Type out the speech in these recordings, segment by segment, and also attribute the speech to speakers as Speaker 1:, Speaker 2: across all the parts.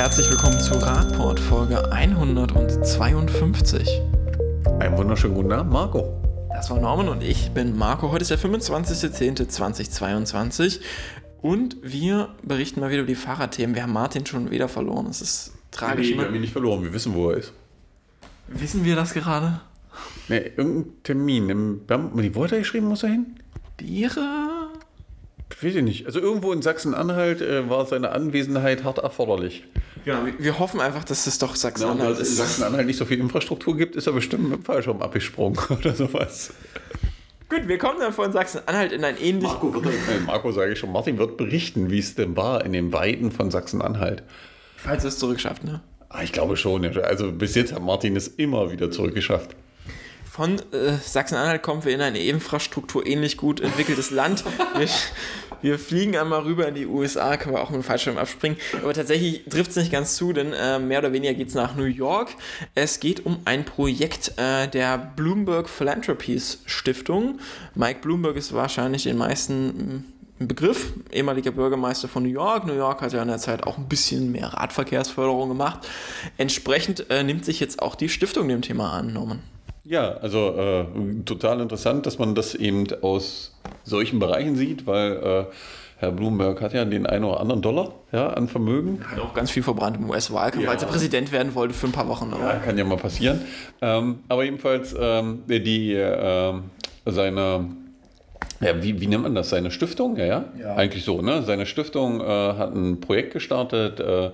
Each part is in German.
Speaker 1: herzlich willkommen zu Radport Folge 152.
Speaker 2: Einen wunderschönen guten Abend, Marco.
Speaker 1: Das war Norman und ich bin Marco. Heute ist der 25.10.2022 und wir berichten mal wieder über die Fahrradthemen. Wir haben Martin schon wieder verloren. Es ist tragisch.
Speaker 2: Nee, wir haben ihn nicht verloren, wir wissen, wo er ist.
Speaker 1: Wissen wir das gerade?
Speaker 2: Nee, irgendein Termin. Im Bam Wo hat er geschrieben, muss er hin?
Speaker 1: Biere?
Speaker 2: Weiß ich nicht. Also irgendwo in Sachsen-Anhalt äh, war seine Anwesenheit hart erforderlich.
Speaker 1: Ja, wir, wir hoffen einfach, dass es doch
Speaker 2: Ja, und
Speaker 1: Sachsen-Anhalt
Speaker 2: weil es in
Speaker 1: ist.
Speaker 2: Sachsen-Anhalt nicht so viel Infrastruktur gibt, ist er bestimmt mit dem Fallschirm abgesprungen oder sowas.
Speaker 1: Gut, wir kommen dann von Sachsen-Anhalt in ein ähnlich.
Speaker 2: Marco, wird, äh, Marco sage ich schon, Martin wird berichten, wie es denn war in den Weiden von Sachsen-Anhalt.
Speaker 1: Falls es zurückschafft, ne?
Speaker 2: Ah, ich glaube schon. ja. Also bis jetzt hat Martin es immer wieder zurückgeschafft.
Speaker 1: Von äh, Sachsen-Anhalt kommen wir in ein Infrastruktur ähnlich gut entwickeltes Land. Wir, wir fliegen einmal rüber in die USA, können wir auch mit dem Fallschirm abspringen. Aber tatsächlich trifft es nicht ganz zu, denn äh, mehr oder weniger geht es nach New York. Es geht um ein Projekt äh, der Bloomberg Philanthropies Stiftung. Mike Bloomberg ist wahrscheinlich den meisten ein Begriff, ehemaliger Bürgermeister von New York. New York hat ja in der Zeit auch ein bisschen mehr Radverkehrsförderung gemacht. Entsprechend äh, nimmt sich jetzt auch die Stiftung dem Thema an, Norman.
Speaker 2: Ja, also äh, total interessant, dass man das eben aus solchen Bereichen sieht, weil äh, Herr Bloomberg hat ja den einen oder anderen Dollar ja, an Vermögen.
Speaker 1: Hat auch ganz viel verbrannt im US-Wahlkampf,
Speaker 2: Ja.
Speaker 1: als er Präsident werden wollte für ein paar Wochen. Aber
Speaker 2: Ja, kann ja mal passieren. Ähm, aber jedenfalls ähm, die ähm, seine ja, wie, wie nennt man das? Seine Stiftung? Ja, ja.
Speaker 1: Ja.
Speaker 2: Eigentlich so, ne? Seine Stiftung äh, hat ein Projekt gestartet äh,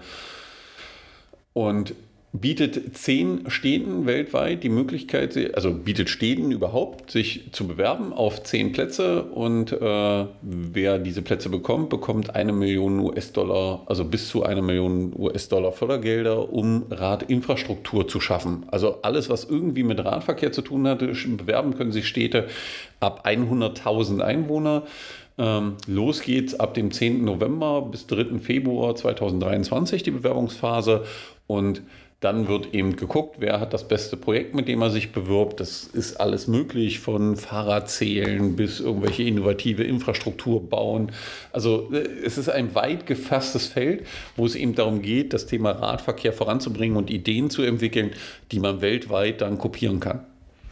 Speaker 2: und bietet zehn Städten weltweit die Möglichkeit, also bietet Städten überhaupt, sich zu bewerben auf zehn Plätze und äh, wer diese Plätze bekommt, bekommt eine Million US-Dollar, also bis zu eine Million US-Dollar Fördergelder, um Radinfrastruktur zu schaffen. Also alles, was irgendwie mit Radverkehr zu tun hatte, bewerben können sich Städte ab 100.000 Einwohner. Ähm, los geht's ab dem 10. November bis 3. Februar 2023 die Bewerbungsphase und dann wird eben geguckt, wer hat das beste Projekt, mit dem er sich bewirbt. Das ist alles möglich, von Fahrradzählen bis irgendwelche innovative Infrastruktur bauen. Also äh, es ist ein weit gefasstes Feld, wo es eben darum geht, das Thema Radverkehr voranzubringen und Ideen zu entwickeln, die man weltweit dann kopieren kann.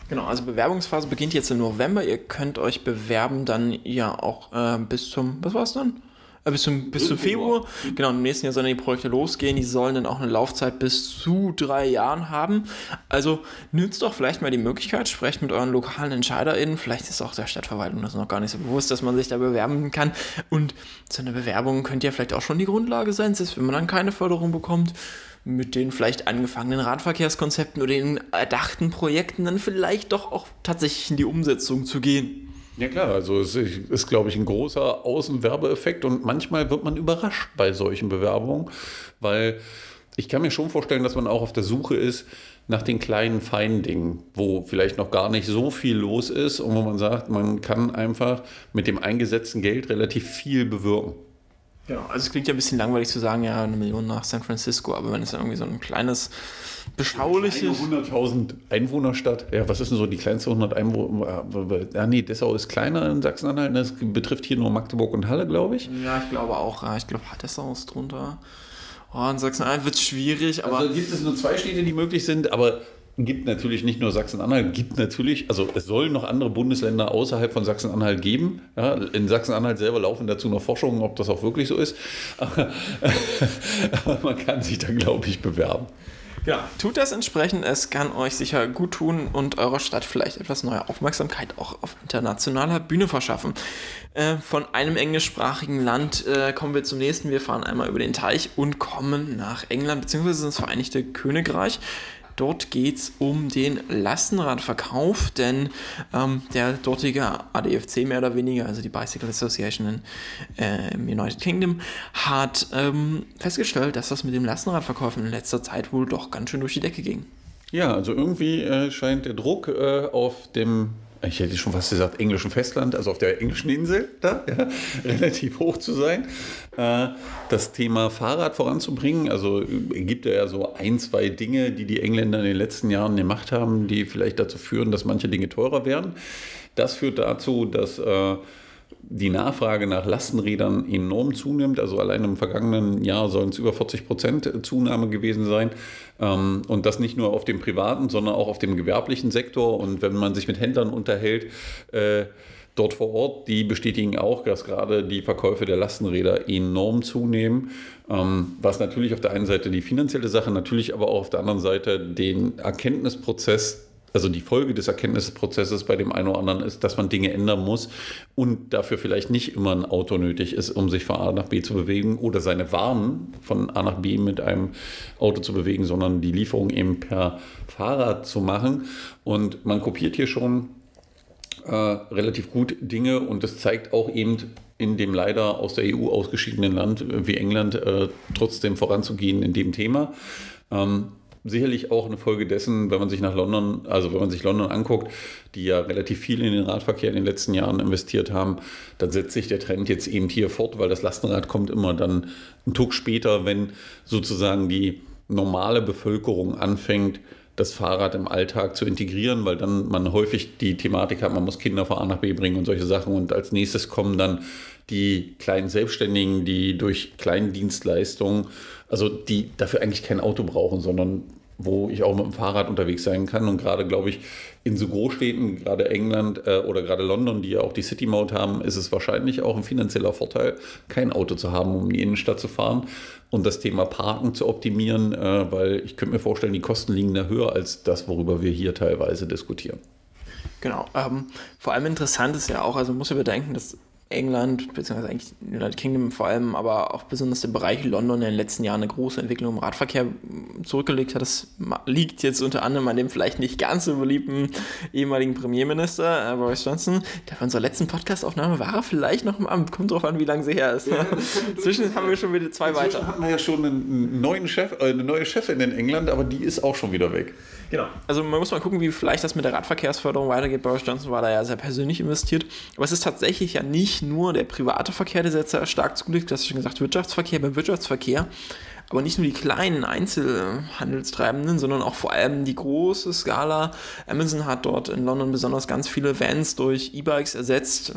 Speaker 1: genau, also Bewerbungsphase beginnt jetzt im November. Ihr könnt euch bewerben dann ja auch äh, bis zum, was war's dann? Äh, bis zum, bis zum Februar. Genau, im nächsten Jahr sollen die Projekte losgehen. Die sollen dann auch eine Laufzeit bis zu drei Jahren haben. Also nützt doch vielleicht mal die Möglichkeit, sprecht mit euren lokalen EntscheiderInnen. Vielleicht ist auch der Stadtverwaltung das noch gar nicht so bewusst, dass man sich da bewerben kann. Und so eine Bewerbung könnte ja vielleicht auch schon die Grundlage sein, selbst wenn man dann keine Förderung bekommt mit den vielleicht angefangenen Radverkehrskonzepten oder den erdachten Projekten dann vielleicht doch auch tatsächlich in die Umsetzung zu gehen.
Speaker 2: Ja klar, also es ist, ist glaube ich, ein großer Außenwerbeeffekt und manchmal wird man überrascht bei solchen Bewerbungen, weil ich kann mir schon vorstellen, dass man auch auf der Suche ist nach den kleinen feinen Dingen, wo vielleicht noch gar nicht so viel los ist und wo man sagt, man kann einfach mit dem eingesetzten Geld relativ viel bewirken.
Speaker 1: Genau, also es klingt ja ein bisschen langweilig zu sagen, ja, eine Million nach San Francisco, aber wenn es dann irgendwie so ein kleines, beschauliches...
Speaker 2: Eine 100.000 Einwohnerstadt. Ja, was ist denn so die kleinste 100 Einwohner? Ja, nee, Dessau ist kleiner in Sachsen-Anhalt. Das betrifft hier nur Magdeburg und Halle, glaube ich.
Speaker 1: Ja, ich glaube auch, ich glaube, Dessau ist drunter. Oh, in Sachsen-Anhalt wird es schwierig, aber...
Speaker 2: Also gibt es nur zwei Städte, die möglich sind, aber gibt natürlich nicht nur Sachsen-Anhalt, gibt natürlich, also es soll noch andere Bundesländer außerhalb von Sachsen-Anhalt geben. Ja, in Sachsen-Anhalt selber laufen dazu noch Forschungen, ob das auch wirklich so ist. Aber, aber man kann sich da, glaube ich, bewerben.
Speaker 1: Ja, tut das entsprechend. Es kann euch sicher gut tun und eurer Stadt vielleicht etwas neue Aufmerksamkeit auch auf internationaler Bühne verschaffen. Äh, von einem englischsprachigen Land äh, kommen wir zum nächsten. Wir fahren einmal über den Teich und kommen nach England bzw. ins Vereinigte Königreich. Dort geht es um den Lastenradverkauf, denn ähm, der dortige ADFC mehr oder weniger, also die Bicycle Association in, äh, im United Kingdom, hat ähm, festgestellt, dass das mit dem Lastenradverkauf in letzter Zeit wohl doch ganz schön durch die Decke ging.
Speaker 2: Ja, also irgendwie äh, scheint der Druck äh, auf dem, ich hätte schon fast gesagt, englischen Festland, also auf der englischen Insel da, ja, relativ hoch zu sein. Äh, das Thema Fahrrad voranzubringen, also äh, gibt ja so ein, zwei Dinge, die die Engländer in den letzten Jahren gemacht haben, die vielleicht dazu führen, dass manche Dinge teurer werden. Das führt dazu, dass äh, die Nachfrage nach Lastenrädern enorm zunimmt. Also allein im vergangenen Jahr sollen es über 40 Prozent Zunahme gewesen sein. Ähm, und das nicht nur auf dem privaten, sondern auch auf dem gewerblichen Sektor. Und wenn man sich mit Händlern unterhält, äh, dort vor Ort, die bestätigen auch, dass gerade die Verkäufe der Lastenräder enorm zunehmen, ähm, was natürlich auf der einen Seite die finanzielle Sache, natürlich aber auch auf der anderen Seite den Erkenntnisprozess also die Folge des Erkenntnisprozesses bei dem einen oder anderen ist, dass man Dinge ändern muss und dafür vielleicht nicht immer ein Auto nötig ist, um sich von A nach B zu bewegen oder seine Waren von A nach B mit einem Auto zu bewegen, sondern die Lieferung eben per Fahrrad zu machen. Und man kopiert hier schon äh, relativ gut Dinge und das zeigt auch eben in dem leider aus der EU ausgeschiedenen Land wie England äh, trotzdem voranzugehen in dem Thema. Ähm, sicherlich auch eine Folge dessen, wenn man sich nach London, also wenn man sich London anguckt, die ja relativ viel in den Radverkehr in den letzten Jahren investiert haben, dann setzt sich der Trend jetzt eben hier fort, weil das Lastenrad kommt immer dann einen Tag später, wenn sozusagen die normale Bevölkerung anfängt, das Fahrrad im Alltag zu integrieren, weil dann man häufig die Thematik hat, man muss Kinder von A nach B bringen und solche Sachen. Und als nächstes kommen dann die kleinen Selbstständigen, die durch Kleindienstleistungen also die dafür eigentlich kein Auto brauchen, sondern wo ich auch mit dem Fahrrad unterwegs sein kann. Und gerade, glaube ich, in so Großstädten, gerade England äh, oder gerade London, die ja auch die City Mode haben, ist es wahrscheinlich auch ein finanzieller Vorteil, kein Auto zu haben, um in die Innenstadt zu fahren und das Thema Parken zu optimieren, äh, weil ich könnte mir vorstellen, die Kosten liegen da höher als das, worüber wir hier teilweise diskutieren.
Speaker 1: Genau. Ähm, vor allem interessant ist ja auch, also muss ja bedenken, dass England, beziehungsweise eigentlich United Kingdom vor allem, aber auch besonders der Bereich London in den letzten Jahren eine große Entwicklung im Radverkehr zurückgelegt hat. Das liegt jetzt unter anderem an dem vielleicht nicht ganz so beliebten ehemaligen Premierminister äh, Boris Johnson. Der bei unserer letzten Podcastaufnahme war vielleicht noch im Amt. Kommt drauf an, wie lange sie her ist. Ja. Zwischen haben wir schon wieder zwei Inzwischen weiter.
Speaker 2: hatten wir ja schon einen neuen Chef, äh, eine neue Chefin in England, aber die ist auch schon wieder weg.
Speaker 1: Genau. Also man muss mal gucken, wie vielleicht das mit der Radverkehrsförderung weitergeht. Boris Johnson war da ja sehr persönlich investiert. Aber es ist tatsächlich ja nicht nur der private Verkehr, der sehr stark zugelegt. Du hast schon gesagt, Wirtschaftsverkehr. Beim Wirtschaftsverkehr aber nicht nur die kleinen Einzelhandelstreibenden, sondern auch vor allem die große Skala. Amazon hat dort in London besonders ganz viele Vans durch E-Bikes ersetzt.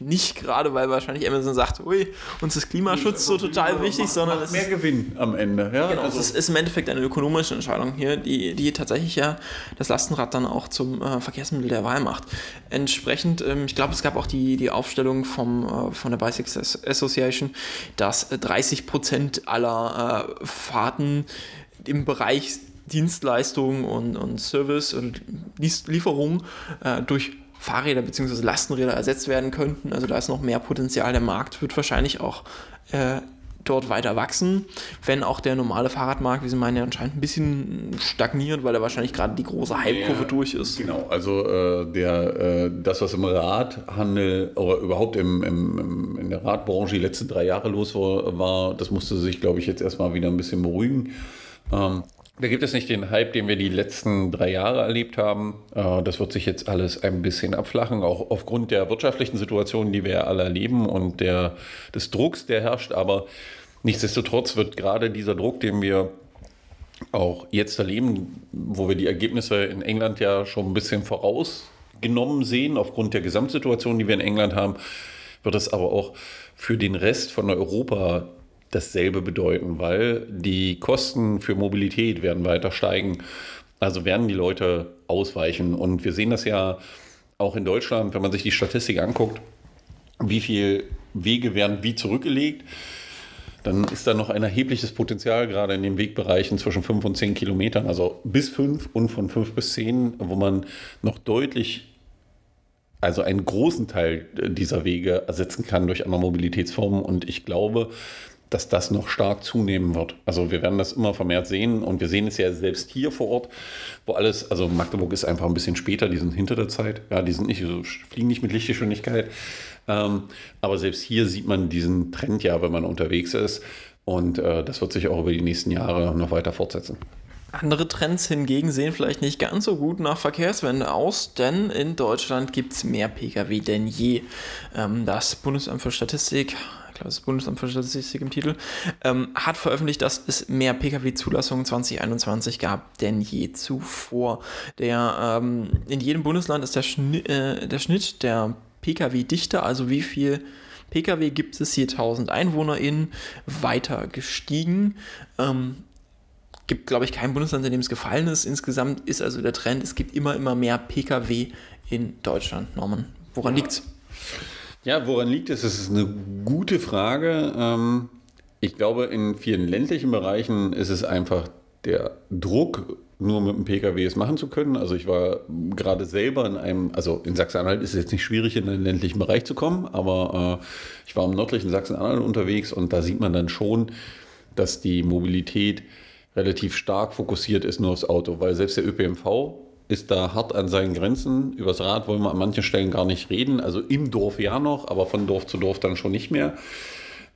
Speaker 1: Nicht gerade, weil wahrscheinlich Amazon sagt, ui, uns ist Klimaschutz so total wichtig, sondern
Speaker 2: es mehr ist, Gewinn am Ende.
Speaker 1: Ja, genau, also. es ist im Endeffekt eine ökonomische Entscheidung hier, die, die tatsächlich ja das Lastenrad dann auch zum äh, Verkehrsmittel der Wahl macht. Entsprechend, ähm, ich glaube, es gab auch die, die Aufstellung vom, äh, von der Bicycle Association, dass 30 Prozent aller äh, Fahrten im Bereich Dienstleistungen und, und Service und Lieferung äh, durch Fahrräder bzw. Lastenräder ersetzt werden könnten. Also da ist noch mehr Potenzial. Der Markt wird wahrscheinlich auch äh, dort weiter wachsen, wenn auch der normale Fahrradmarkt, wie Sie meinen, ja anscheinend ein bisschen stagniert, weil er wahrscheinlich gerade die große Hype-Kurve durch ist.
Speaker 2: Genau, also äh, der, äh, das, was im Radhandel oder überhaupt im, im, in der Radbranche die letzten drei Jahre los war, war das musste sich, glaube ich, jetzt erstmal wieder ein bisschen beruhigen. Ähm, da gibt es nicht den Hype, den wir die letzten drei Jahre erlebt haben. Äh, das wird sich jetzt alles ein bisschen abflachen, auch aufgrund der wirtschaftlichen Situation, die wir alle erleben und der, des Drucks, der herrscht. Aber nichtsdestotrotz wird gerade dieser Druck, den wir auch jetzt erleben, wo wir die Ergebnisse in England ja schon ein bisschen vorausgenommen sehen, aufgrund der Gesamtsituation, die wir in England haben, wird es aber auch für den Rest von Europa dasselbe bedeuten, weil die Kosten für Mobilität werden weiter steigen. Also werden die Leute ausweichen. Und wir sehen das ja auch in Deutschland, wenn man sich die Statistik anguckt, wie viele Wege werden wie zurückgelegt. Dann ist da noch ein erhebliches Potenzial, gerade in den Wegbereichen zwischen 5 und 10 Kilometern, also bis 5 und von 5 bis 10, wo man noch deutlich also einen großen Teil dieser Wege ersetzen kann durch andere Mobilitätsformen. Und ich glaube, dass das noch stark zunehmen wird. Also wir werden das immer vermehrt sehen und wir sehen es ja selbst hier vor Ort, wo alles, also Magdeburg ist einfach ein bisschen später, die sind hinter der Zeit, ja, die sind nicht, fliegen nicht mit Lichtgeschwindigkeit. Ähm, aber selbst hier sieht man diesen Trend ja, wenn man unterwegs ist. Und äh, das wird sich auch über die nächsten Jahre noch weiter fortsetzen.
Speaker 1: Andere Trends hingegen sehen vielleicht nicht ganz so gut nach Verkehrswende aus, denn in Deutschland gibt es mehr Pkw denn je. Ähm, das Bundesamt für Statistik glaube, das Bundesamt für Statistik im Titel, ähm, hat veröffentlicht, dass es mehr Pkw-Zulassungen 2021 gab denn je zuvor. Der, ähm, in jedem Bundesland ist der, Schnitt, äh, der Schnitt der Pkw-Dichte, also wie viel Pkw gibt es je 1000 EinwohnerInnen, weiter gestiegen. Ähm, gibt, glaube ich, kein Bundesland, in dem es gefallen ist. Insgesamt ist also der Trend, es gibt immer, immer mehr Pkw in Deutschland. Norman, woran ja. liegt's?
Speaker 2: Ja, woran liegt es? Das ist eine gute Frage. Ähm, ich glaube, in vielen ländlichen Bereichen ist es einfach der Druck, nur mit dem Pkw es machen zu können. Also ich war gerade selber in einem, also in Sachsen-Anhalt ist es jetzt nicht schwierig, in den ländlichen Bereich zu kommen, aber äh, ich war im nördlichen Sachsen-Anhalt unterwegs und da sieht man dann schon, dass die Mobilität relativ stark fokussiert ist nur aufs Auto, weil selbst der ÖPNV ist da hart an seinen Grenzen. Übers Rad wollen wir an manchen Stellen gar nicht reden. Also im Dorf ja noch, aber von Dorf zu Dorf dann schon nicht mehr.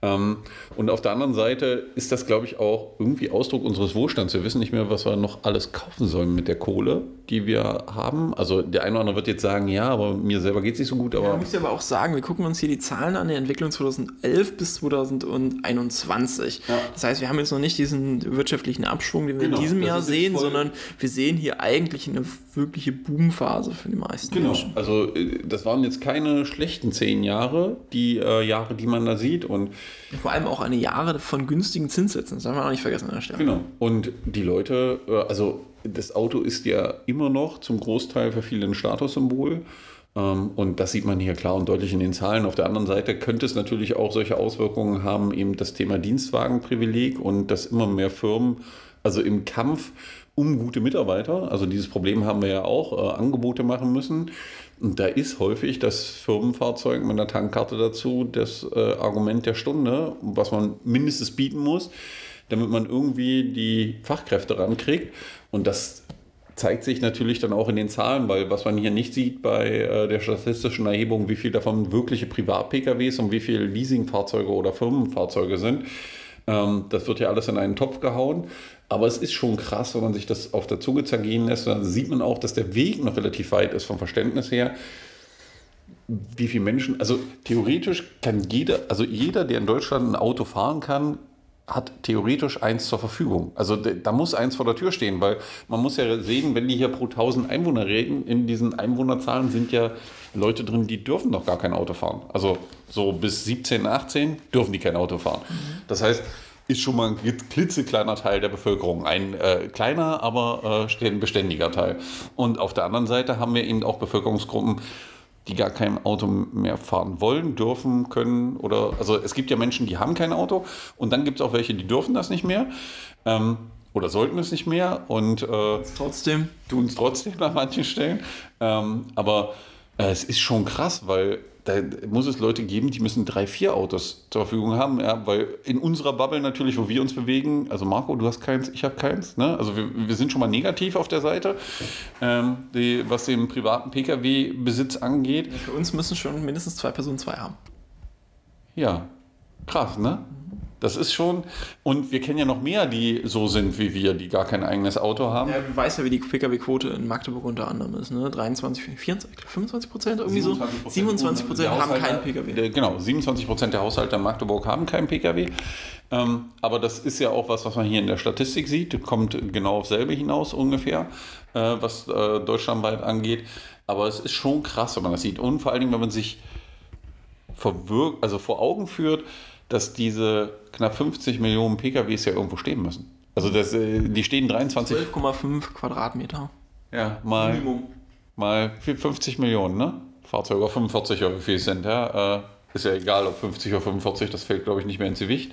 Speaker 2: Ähm, und auf der anderen Seite ist das, glaube ich, auch irgendwie Ausdruck unseres Wohlstands. Wir wissen nicht mehr, was wir noch alles kaufen sollen mit der Kohle, die wir haben. Also der eine oder andere wird jetzt sagen, ja, aber mir selber geht es nicht so gut. Aber
Speaker 1: ja, muss ich aber auch sagen, wir gucken uns hier die Zahlen an der Entwicklung 2011 bis 2021. Ja. Das heißt, wir haben jetzt noch nicht diesen wirtschaftlichen Abschwung, den wir genau, in diesem Jahr sehen, sondern wir sehen hier eigentlich eine wirkliche Boomphase für die meisten
Speaker 2: genau. Menschen. Also äh, das waren jetzt keine schlechten zehn Jahre, die äh, Jahre, die man da sieht. Und
Speaker 1: vor allem auch eine Jahre von günstigen Zinssätzen, das darf man auch nicht vergessen an der Stelle.
Speaker 2: Genau. Und die Leute, äh, also das Auto ist ja immer noch zum Großteil für viele ein Statussymbol. Ähm, und das sieht man hier klar und deutlich in den Zahlen. Auf der anderen Seite könnte es natürlich auch solche Auswirkungen haben, eben das Thema Dienstwagenprivileg und dass immer mehr Firmen, also im Kampf um gute Mitarbeiter, also dieses Problem haben wir ja auch, äh, Angebote machen müssen. Und da ist häufig das Firmenfahrzeug mit einer Tankkarte dazu das äh, Argument der Stunde, was man mindestens bieten muss, damit man irgendwie die Fachkräfte rankriegt. Und das zeigt sich natürlich dann auch in den Zahlen, weil was man hier nicht sieht bei äh, der statistischen Erhebung, wie viel davon wirkliche Privat-PKWs und wie viel Leasingfahrzeuge oder Firmenfahrzeuge sind. Ähm, das wird ja alles in einen Topf gehauen. Aber es ist schon krass, wenn man sich das auf der Zunge zergehen lässt. Dann sieht man auch, dass der Weg noch relativ weit ist vom Verständnis her. Wie viele Menschen, also theoretisch kann jeder, also jeder, der in Deutschland ein Auto fahren kann, hat theoretisch eins zur Verfügung. Also da muss eins vor der Tür stehen, weil man muss ja sehen, wenn die hier pro 1000 Einwohner reden, in diesen Einwohnerzahlen sind ja Leute drin, die dürfen noch gar kein Auto fahren. Also so bis 17, 18 dürfen die kein Auto fahren. Das heißt, ist schon mal ein klitzekleiner Teil der Bevölkerung. Ein äh, kleiner, aber äh, beständiger Teil. Und auf der anderen Seite haben wir eben auch Bevölkerungsgruppen, die gar kein Auto mehr fahren wollen, dürfen, können oder also es gibt ja Menschen, die haben kein Auto und dann gibt es auch welche, die dürfen das nicht mehr ähm, oder sollten es nicht mehr und äh,
Speaker 1: trotzdem
Speaker 2: tun es trotzdem an manchen Stellen. Ähm, aber äh, es ist schon krass, weil da muss es Leute geben, die müssen drei, vier Autos zur Verfügung haben, ja, weil in unserer Bubble natürlich, wo wir uns bewegen, also Marco, du hast keins, ich habe keins, ne? also wir, wir sind schon mal negativ auf der Seite, ähm, die, was den privaten Pkw-Besitz angeht.
Speaker 1: Ja, für uns müssen schon mindestens zwei Personen zwei haben.
Speaker 2: Ja, krass, ne? Das ist schon, und wir kennen ja noch mehr, die so sind wie wir, die gar kein eigenes Auto haben.
Speaker 1: Ja, du weißt ja, wie die Pkw-Quote in Magdeburg unter anderem ist, ne? 23, 24, 25 Prozent irgendwie 27 so? 27 Prozent haben keinen Pkw.
Speaker 2: Genau, 27 Prozent der Haushalte in Magdeburg haben keinen Pkw. Ähm, aber das ist ja auch was, was man hier in der Statistik sieht. Kommt genau auf selbe hinaus ungefähr, äh, was äh, deutschlandweit angeht. Aber es ist schon krass, wenn man das sieht. Und vor allen Dingen, wenn man sich verwirkt, also vor Augen führt, dass diese knapp 50 Millionen PKWs ja irgendwo stehen müssen. Also das, äh, die stehen 23.
Speaker 1: 12,5 Quadratmeter.
Speaker 2: Ja, mal, Minimum. mal 50 Millionen, ne? Fahrzeuge 45 oder wie viel es sind, ja. Äh, ist ja egal, ob 50 oder 45, das fällt, glaube ich, nicht mehr ins Gewicht.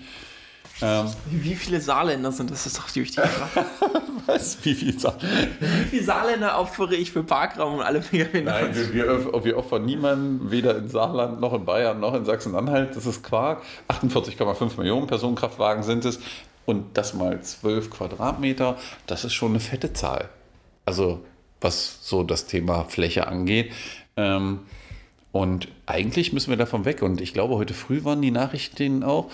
Speaker 1: Ähm, wie viele Saarländer sind das? Das ist doch die wichtige Frage.
Speaker 2: Was? Wie viele
Speaker 1: Saarländer? Wie viele Saarländer opfere ich für Parkraum und alle Pkw?
Speaker 2: Nein, wir, wir, wir opfern niemanden, weder in Saarland noch in Bayern noch in Sachsen-Anhalt. Das ist Quark. 48,5 Millionen Personenkraftwagen sind es. Und das mal 12 Quadratmeter, das ist schon eine fette Zahl. Also, was so das Thema Fläche angeht. Ähm, und eigentlich müssen wir davon weg. Und ich glaube, heute früh waren die Nachrichten auch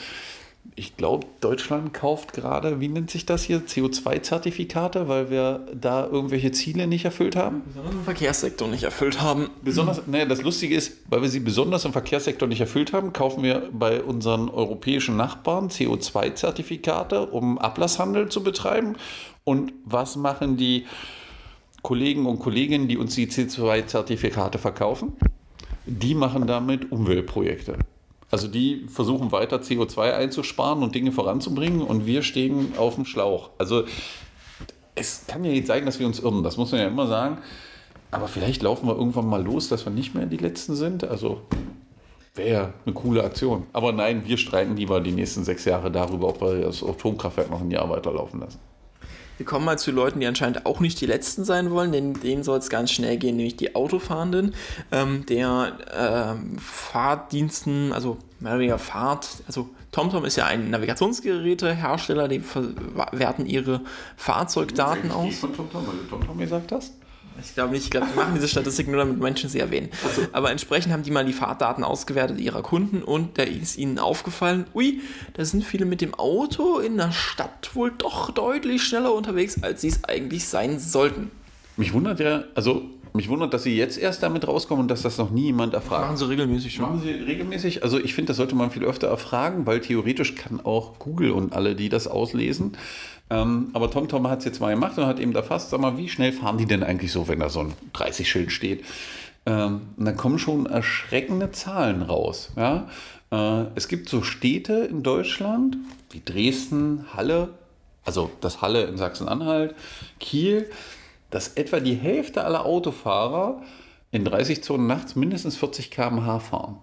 Speaker 2: ich glaube, Deutschland kauft gerade, wie nennt sich das hier, CO2-Zertifikate, weil wir da irgendwelche Ziele nicht erfüllt haben?
Speaker 1: Besonders im Verkehrssektor nicht erfüllt haben.
Speaker 2: Besonders, naja, das Lustige ist, weil wir sie besonders im Verkehrssektor nicht erfüllt haben, kaufen wir bei unseren europäischen Nachbarn CO2-Zertifikate, um Ablasshandel zu betreiben. Und was machen die Kollegen und Kolleginnen, die uns die CO2-Zertifikate verkaufen? die machen damit Umweltprojekte. Also die versuchen weiter CO2 einzusparen und Dinge voranzubringen und wir stehen auf dem Schlauch. Also es kann ja jetzt sein, dass wir uns irren, das muss man ja immer sagen. Aber vielleicht laufen wir irgendwann mal los, dass wir nicht mehr die Letzten sind. Also wäre eine coole Aktion. Aber nein, wir streiten lieber die nächsten sechs Jahre darüber, ob wir das Atomkraftwerk noch ein Jahr weiterlaufen lassen.
Speaker 1: Wir kommen mal zu Leuten, die anscheinend auch nicht die Letzten sein wollen, denn denen soll es ganz schnell gehen, nämlich die Autofahrenden. Ähm, der ähm, Fahrdiensten, also mehr oder weniger Fahrt, also TomTom ist ja ein Navigationsgerätehersteller, die werten ihre Fahrzeugdaten aus. Von TomTom, weil du TomTom gesagt hast? Ich glaube nicht, ich glaube, die machen diese Statistik nur, damit Menschen sie erwähnen. So. Aber entsprechend haben die mal die Fahrdaten ausgewertet ihrer Kunden und da ist ihnen aufgefallen, ui, da sind viele mit dem Auto in der Stadt wohl doch deutlich schneller unterwegs, als sie es eigentlich sein sollten.
Speaker 2: Mich wundert ja, also mich wundert, dass sie jetzt erst damit rauskommen und dass das noch nie jemand erfragt.
Speaker 1: Machen sie regelmäßig schon.
Speaker 2: Machen sie regelmäßig? Also ich finde, das sollte man viel öfter erfragen, weil theoretisch kann auch Google und alle, die das auslesen, ähm, aber TomTom hat es jetzt mal gemacht und hat eben erfasst, sag mal, wie schnell fahren die denn eigentlich so, wenn da so ein 30-Schild steht? Ähm, und dann kommen schon erschreckende Zahlen raus. Ja? Äh, es gibt so Städte in Deutschland wie Dresden, Halle, also das Halle in Sachsen-Anhalt, Kiel, dass etwa die Hälfte aller Autofahrer in 30 Zonen nachts mindestens 40 km/h fahren.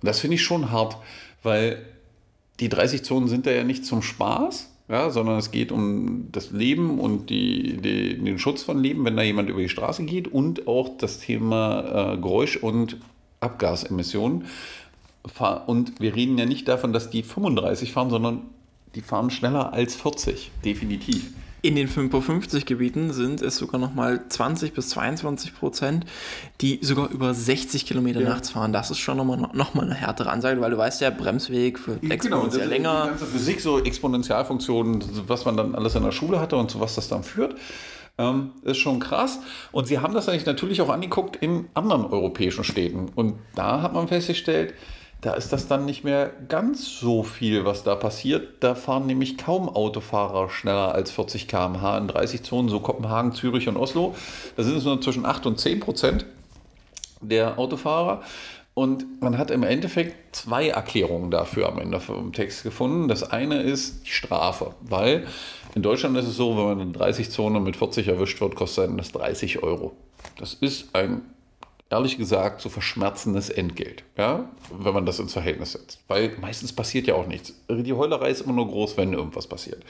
Speaker 2: Und das finde ich schon hart, weil die 30 Zonen sind da ja nicht zum Spaß, ja, sondern es geht um das Leben und die, die, den Schutz von Leben, wenn da jemand über die Straße geht und auch das Thema äh, Geräusch und Abgasemissionen. Und wir reden ja nicht davon, dass die 35 fahren, sondern die fahren schneller als 40, definitiv.
Speaker 1: In den 55-Gebieten sind es sogar noch mal 20 bis 22 Prozent, die sogar über 60 Kilometer ja. nachts fahren. Das ist schon nochmal noch mal eine härtere Ansage, weil du weißt ja, Bremsweg für
Speaker 2: genau, exponentiell länger. Die ganze Physik, so Exponentialfunktionen, was man dann alles in der Schule hatte und zu was das dann führt. Ähm, ist schon krass. Und sie haben das eigentlich natürlich auch angeguckt in anderen europäischen Städten. Und da hat man festgestellt, da ist das dann nicht mehr ganz so viel, was da passiert. Da fahren nämlich kaum Autofahrer schneller als 40 km/h in 30 Zonen, so Kopenhagen, Zürich und Oslo. Da sind es nur zwischen 8 und 10 Prozent der Autofahrer. Und man hat im Endeffekt zwei Erklärungen dafür am Ende vom Text gefunden. Das eine ist die Strafe, weil in Deutschland ist es so, wenn man in 30 Zonen mit 40 erwischt wird, kostet das 30 Euro. Das ist ein ehrlich gesagt so verschmerzendes Entgelt, ja, wenn man das ins Verhältnis setzt. Weil meistens passiert ja auch nichts. Die Heulerei ist immer nur groß, wenn irgendwas passiert.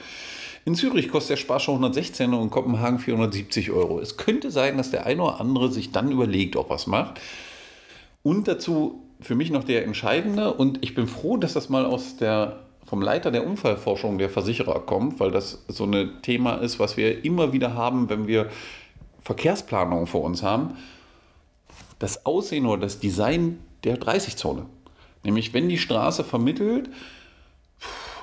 Speaker 2: In Zürich kostet der Spaß schon 116 und in Kopenhagen 470 Euro. Es könnte sein, dass der eine oder andere sich dann überlegt, ob er es macht. Und dazu für mich noch der entscheidende, und ich bin froh, dass das mal aus der vom Leiter der Unfallforschung der Versicherer kommt, weil das so ein Thema ist, was wir immer wieder haben, wenn wir Verkehrsplanung vor uns haben das Aussehen oder das Design der 30-Zone. Nämlich, wenn die Straße vermittelt,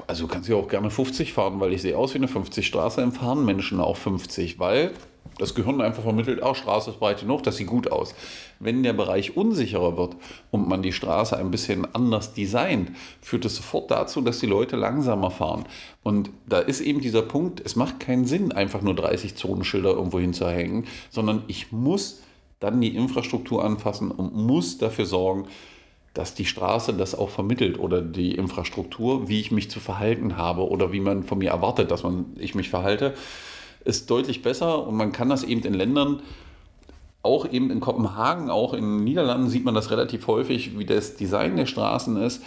Speaker 2: also du kannst ja auch gerne 50 fahren, weil ich sehe aus wie eine 50-Straße, dann fahren Menschen auch 50, weil das Gehirn einfach vermittelt, auch Straße ist breit genug, das sieht gut aus. Wenn der Bereich unsicherer wird und man die Straße ein bisschen anders designt, führt es sofort dazu, dass die Leute langsamer fahren. Und da ist eben dieser Punkt, es macht keinen Sinn, einfach nur 30 Zonenschilder irgendwo hinzuhängen, sondern ich muss dann die Infrastruktur anfassen und muss dafür sorgen, dass die Straße das auch vermittelt oder die Infrastruktur, wie ich mich zu verhalten habe oder wie man von mir erwartet, dass man, ich mich verhalte, ist deutlich besser und man kann das eben in Ländern, auch eben in Kopenhagen, auch in den Niederlanden sieht man das relativ häufig, wie das Design der Straßen ist,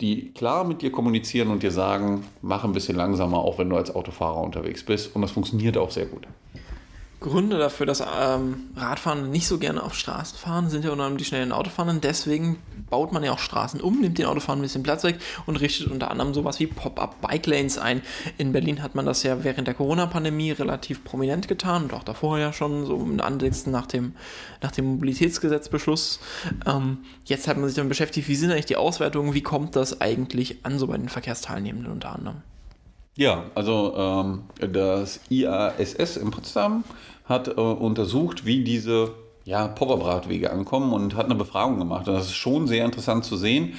Speaker 2: die klar mit dir kommunizieren und dir sagen, mach ein bisschen langsamer, auch wenn du als Autofahrer unterwegs bist und das funktioniert auch sehr gut.
Speaker 1: Gründe dafür, dass ähm, Radfahrende nicht so gerne auf Straßen fahren, sind ja unter anderem die schnellen Autofahrenden. Deswegen baut man ja auch Straßen um, nimmt den Autofahrern ein bisschen Platz weg und richtet unter anderem sowas wie Pop-up-Bike-Lanes ein. In Berlin hat man das ja während der Corona-Pandemie relativ prominent getan und auch davor ja schon, so im Ansätzen nach dem, nach dem Mobilitätsgesetzbeschluss. Ähm, jetzt hat man sich damit beschäftigt, wie sind eigentlich die Auswertungen, wie kommt das eigentlich an, so bei den Verkehrsteilnehmenden unter anderem?
Speaker 2: Ja, also ähm, das IASS in Potsdam hat äh, untersucht, wie diese ja, Popperbratwege ankommen und hat eine Befragung gemacht. Und das ist schon sehr interessant zu sehen,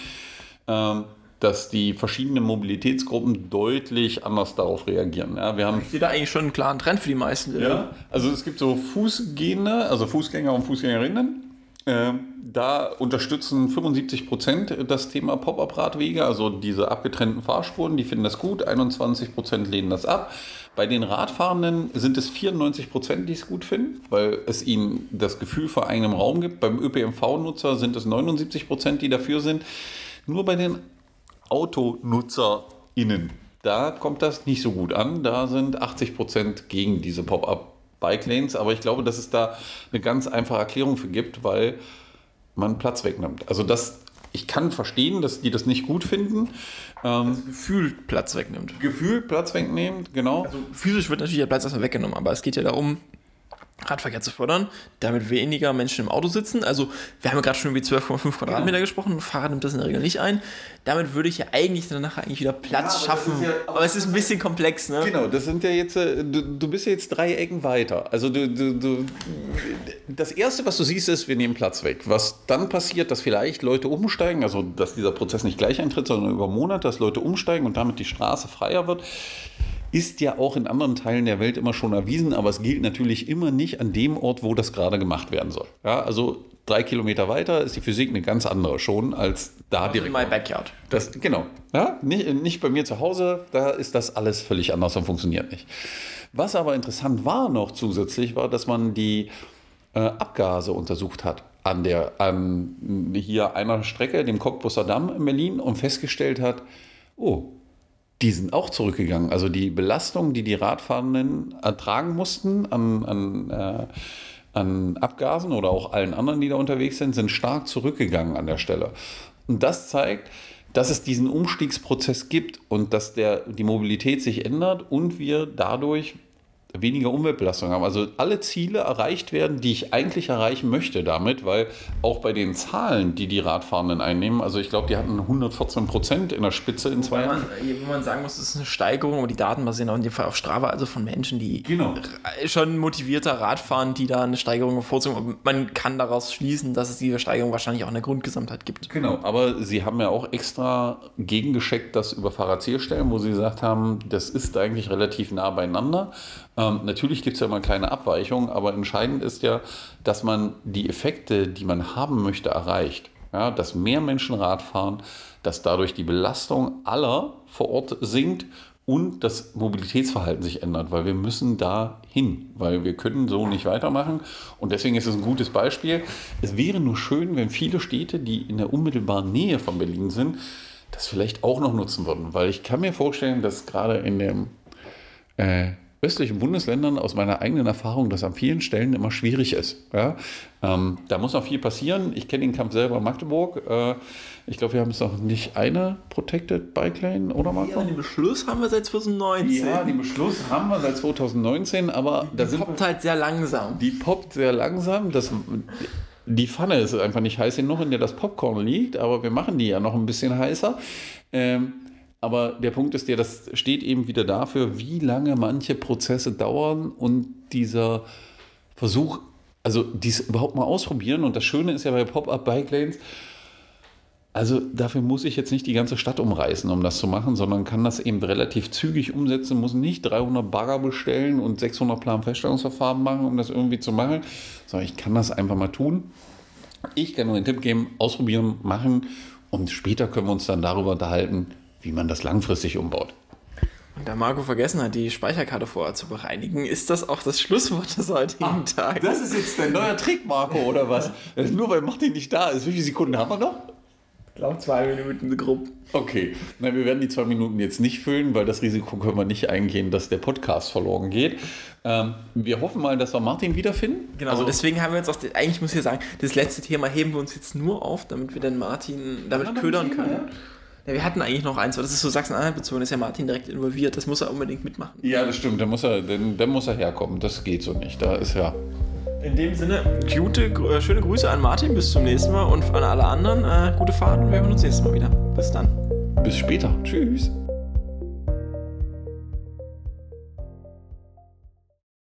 Speaker 2: ähm, dass die verschiedenen Mobilitätsgruppen deutlich anders darauf reagieren. Ja, wir haben
Speaker 1: ich sehe da eigentlich schon einen klaren Trend für die meisten.
Speaker 2: Ja, also es gibt so Fußgänger, also Fußgänger und Fußgängerinnen da unterstützen 75 Prozent das Thema Pop-up-Radwege, also diese abgetrennten Fahrspuren, die finden das gut, 21 Prozent lehnen das ab. Bei den Radfahrenden sind es 94 Prozent, die es gut finden, weil es ihnen das Gefühl vor eigenem Raum gibt. Beim ÖPNV-Nutzer sind es 79 Prozent, die dafür sind. Nur bei den AutonutzerInnen, da kommt das nicht so gut an. Da sind 80 Prozent gegen diese Pop-up Bike Lanes, aber ich glaube, dass es da eine ganz einfache Erklärung für gibt, weil man Platz wegnimmt. Also das, ich kann verstehen, dass die das nicht gut finden.
Speaker 1: Ähm, also gefühlt Platz wegnimmt.
Speaker 2: Gefühlt Platz wegnimmt, genau. Also
Speaker 1: physisch wird natürlich der Platz erstmal weggenommen, aber es geht ja darum, Radverkehr zu fördern, damit weniger Menschen im Auto sitzen. Also wir haben ja gerade schon über 12,5 Quadratmeter genau. gesprochen, Fahrrad nimmt das in der Regel nicht ein. Damit würde ich ja eigentlich danach eigentlich wieder Platz ja, schaffen. Ja, aber, aber, es ist ein bisschen komplex, ne?
Speaker 2: Genau, das sind ja jetzt, äh, du, du bist ja jetzt drei Ecken weiter. Also du, du, du, das Erste, was du siehst, ist, wir nehmen Platz weg. Was dann passiert, dass vielleicht Leute umsteigen, also dass dieser Prozess nicht gleich eintritt, sondern über Monate, dass Leute umsteigen und damit die Straße freier wird ist ja auch in anderen Teilen der Welt immer schon erwiesen, aber es gilt natürlich immer nicht an dem Ort, wo das gerade gemacht werden soll. Ja, also drei Kilometer weiter ist die Physik eine ganz andere schon als da also direkt.
Speaker 1: In my backyard.
Speaker 2: Das, genau. Ja, nicht, nicht bei mir zu Hause, da ist das alles völlig anders und funktioniert nicht. Was aber interessant war noch zusätzlich, war, dass man die äh, Abgase untersucht hat an der an hier einer Strecke, dem Cottbusser Damm in Berlin, und festgestellt hat, oh, die sind auch zurückgegangen. Also die Belastung, die die Radfahrenden ertragen mussten an, an, äh, an Abgasen oder auch allen anderen, die da unterwegs sind, sind stark zurückgegangen an der Stelle. Und das zeigt, dass es diesen Umstiegsprozess gibt und dass der, die Mobilität sich ändert und wir dadurch weniger Umweltbelastung haben. Also alle Ziele erreicht werden, die ich eigentlich erreichen möchte damit, weil auch bei den Zahlen, die die Radfahrenden einnehmen, also ich glaube, die hatten 114 Prozent in der Spitze in zwei Jahren.
Speaker 1: Wo man sagen muss, das ist eine Steigerung, aber die Daten basieren auch in dem Fall auf Strava, also von Menschen, die
Speaker 2: genau.
Speaker 1: schon motivierter Radfahren, die da eine Steigerung bevorzugen. Man kann daraus schließen, dass es diese Steigerung wahrscheinlich auch in der Grundgesamtheit gibt.
Speaker 2: Genau, aber sie haben ja auch extra gegengescheckt, das über Fahrradzählstellen, wo sie gesagt haben, das ist eigentlich relativ nah beieinander. Ähm, natürlich gibt es ja immer kleine Abweichungen, aber entscheidend ist ja, dass man die Effekte, die man haben möchte, erreicht. Ja, dass mehr Menschen Rad fahren, dass dadurch die Belastung aller vor Ort sinkt und das Mobilitätsverhalten sich ändert, weil wir müssen da hin, weil wir können so nicht weitermachen und deswegen ist es ein gutes Beispiel. Es wäre nur schön, wenn viele Städte, die in der unmittelbaren Nähe von Berlin sind, das vielleicht auch noch nutzen würden, weil ich kann mir vorstellen, dass gerade in dem äh, östlichen Bundesländern aus meiner eigenen Erfahrung, dass an vielen Stellen immer schwierig ist. Ja? Ähm, da muss noch viel passieren. Ich kenne den Kampf selber in Magdeburg. Äh, ich glaube, wir haben jetzt noch nicht eine Protected Bike Lane, oder Marco?
Speaker 1: Ja, den Beschluss haben wir seit 2019.
Speaker 2: Ja, den Beschluss haben wir seit 2019, aber
Speaker 1: die, die poppt halt sehr langsam.
Speaker 2: Die poppt sehr langsam. Das, die Pfanne ist einfach nicht heiß genug, in der das Popcorn liegt, aber wir machen die ja noch ein bisschen heißer. Ähm, aber der Punkt ist ja, das steht eben wieder dafür, wie lange manche Prozesse dauern und dieser Versuch, also dies überhaupt mal ausprobieren. Und das Schöne ist ja bei Pop-Up-Bike Lanes, also dafür muss ich jetzt nicht die ganze Stadt umreißen, um das zu machen, sondern kann das eben relativ zügig umsetzen, muss nicht 300 Bagger bestellen und 600 Planfeststellungsverfahren machen, um das irgendwie zu machen, sondern ich kann das einfach mal tun. Ich kann nur den Tipp geben, ausprobieren, machen und später können wir uns dann darüber unterhalten, wie man das langfristig umbaut.
Speaker 1: Da Marco vergessen hat, die Speicherkarte vorher zu bereinigen, ist das auch das Schlusswort des heutigen ah, Tages.
Speaker 2: Das ist jetzt dein neuer Trick, Marco, oder was? Nur weil Martin nicht da ist. Wie viele Sekunden haben wir noch?
Speaker 1: Ich glaube zwei Minuten grob.
Speaker 2: Okay, Na, wir werden die zwei Minuten jetzt nicht füllen, weil das Risiko können wir nicht eingehen, dass der Podcast verloren geht. Ähm, wir hoffen mal, dass wir Martin wiederfinden.
Speaker 1: Genau, also, deswegen haben wir jetzt auch, eigentlich muss ich sagen, das letzte Thema heben wir uns jetzt nur auf, damit wir den Martin damit ködern können. Ja. Ja, wir hatten eigentlich noch eins, aber das ist so Sachsen-Anhalt bezogen, ist ja Martin direkt involviert, das muss er unbedingt mitmachen.
Speaker 2: Ja, das stimmt, da muss er, dann, muss er herkommen, das geht so nicht, da ist ja...
Speaker 1: In dem Sinne, gute, äh, schöne Grüße an Martin, bis zum nächsten Mal und an alle anderen, äh, gute Fahrt und wir hören uns nächstes Mal wieder. Bis dann.
Speaker 2: Bis später, tschüss.